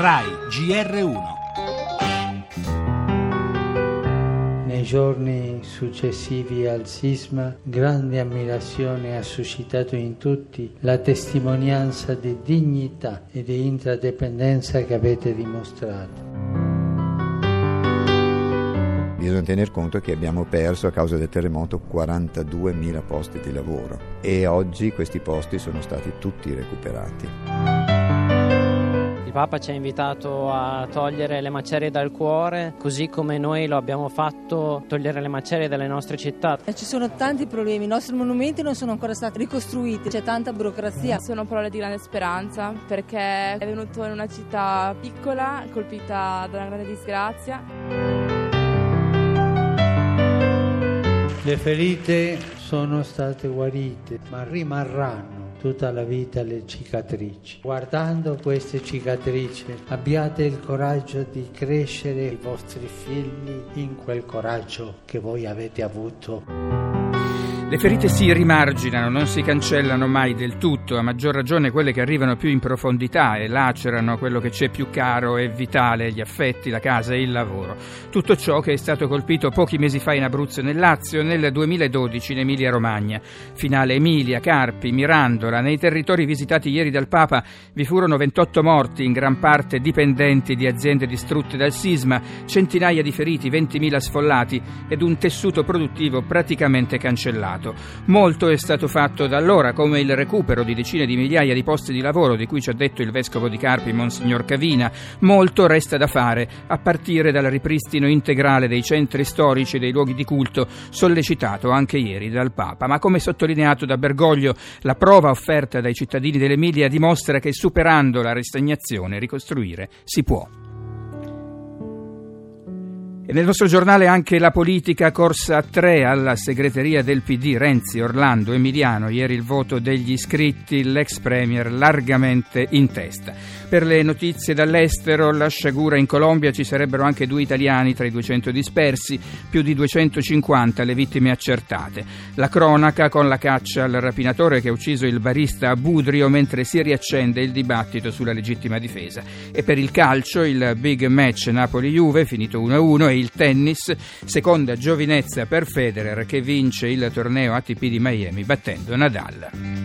RAI GR1 Nei giorni successivi al sisma, grande ammirazione ha suscitato in tutti la testimonianza di dignità e di intradipendenza che avete dimostrato. Bisogna tener conto che abbiamo perso a causa del terremoto 42.000 posti di lavoro e oggi questi posti sono stati tutti recuperati. Papa ci ha invitato a togliere le macerie dal cuore, così come noi lo abbiamo fatto togliere le macerie dalle nostre città. Ci sono tanti problemi, i nostri monumenti non sono ancora stati ricostruiti, c'è tanta burocrazia. Sono parole di grande speranza perché è venuto in una città piccola, colpita da una grande disgrazia. Le ferite sono state guarite, ma rimarranno tutta la vita le cicatrici. Guardando queste cicatrici abbiate il coraggio di crescere i vostri figli in quel coraggio che voi avete avuto. Le ferite si rimarginano, non si cancellano mai del tutto, a maggior ragione quelle che arrivano più in profondità e lacerano quello che c'è più caro e vitale, gli affetti, la casa e il lavoro. Tutto ciò che è stato colpito pochi mesi fa in Abruzzo e nel Lazio nel 2012 in Emilia Romagna. Finale Emilia, Carpi, Mirandola, nei territori visitati ieri dal Papa vi furono 28 morti, in gran parte dipendenti di aziende distrutte dal sisma, centinaia di feriti, 20.000 sfollati ed un tessuto produttivo praticamente cancellato. Molto è stato fatto da allora, come il recupero di decine di migliaia di posti di lavoro di cui ci ha detto il vescovo di Carpi, Monsignor Cavina. Molto resta da fare, a partire dal ripristino integrale dei centri storici e dei luoghi di culto, sollecitato anche ieri dal Papa. Ma come sottolineato da Bergoglio, la prova offerta dai cittadini dell'Emilia dimostra che superando la ristagnazione ricostruire si può. E nel nostro giornale anche la politica corsa a tre alla segreteria del PD Renzi, Orlando, Emiliano. Ieri il voto degli iscritti, l'ex premier largamente in testa. Per le notizie dall'estero, la sciagura in Colombia ci sarebbero anche due italiani tra i 200 dispersi, più di 250 le vittime accertate. La cronaca con la caccia al rapinatore che ha ucciso il barista a Budrio mentre si riaccende il dibattito sulla legittima difesa. E per il calcio il big match Napoli-Juve finito 1-1 e il tennis, seconda giovinezza per Federer che vince il torneo ATP di Miami battendo Nadal.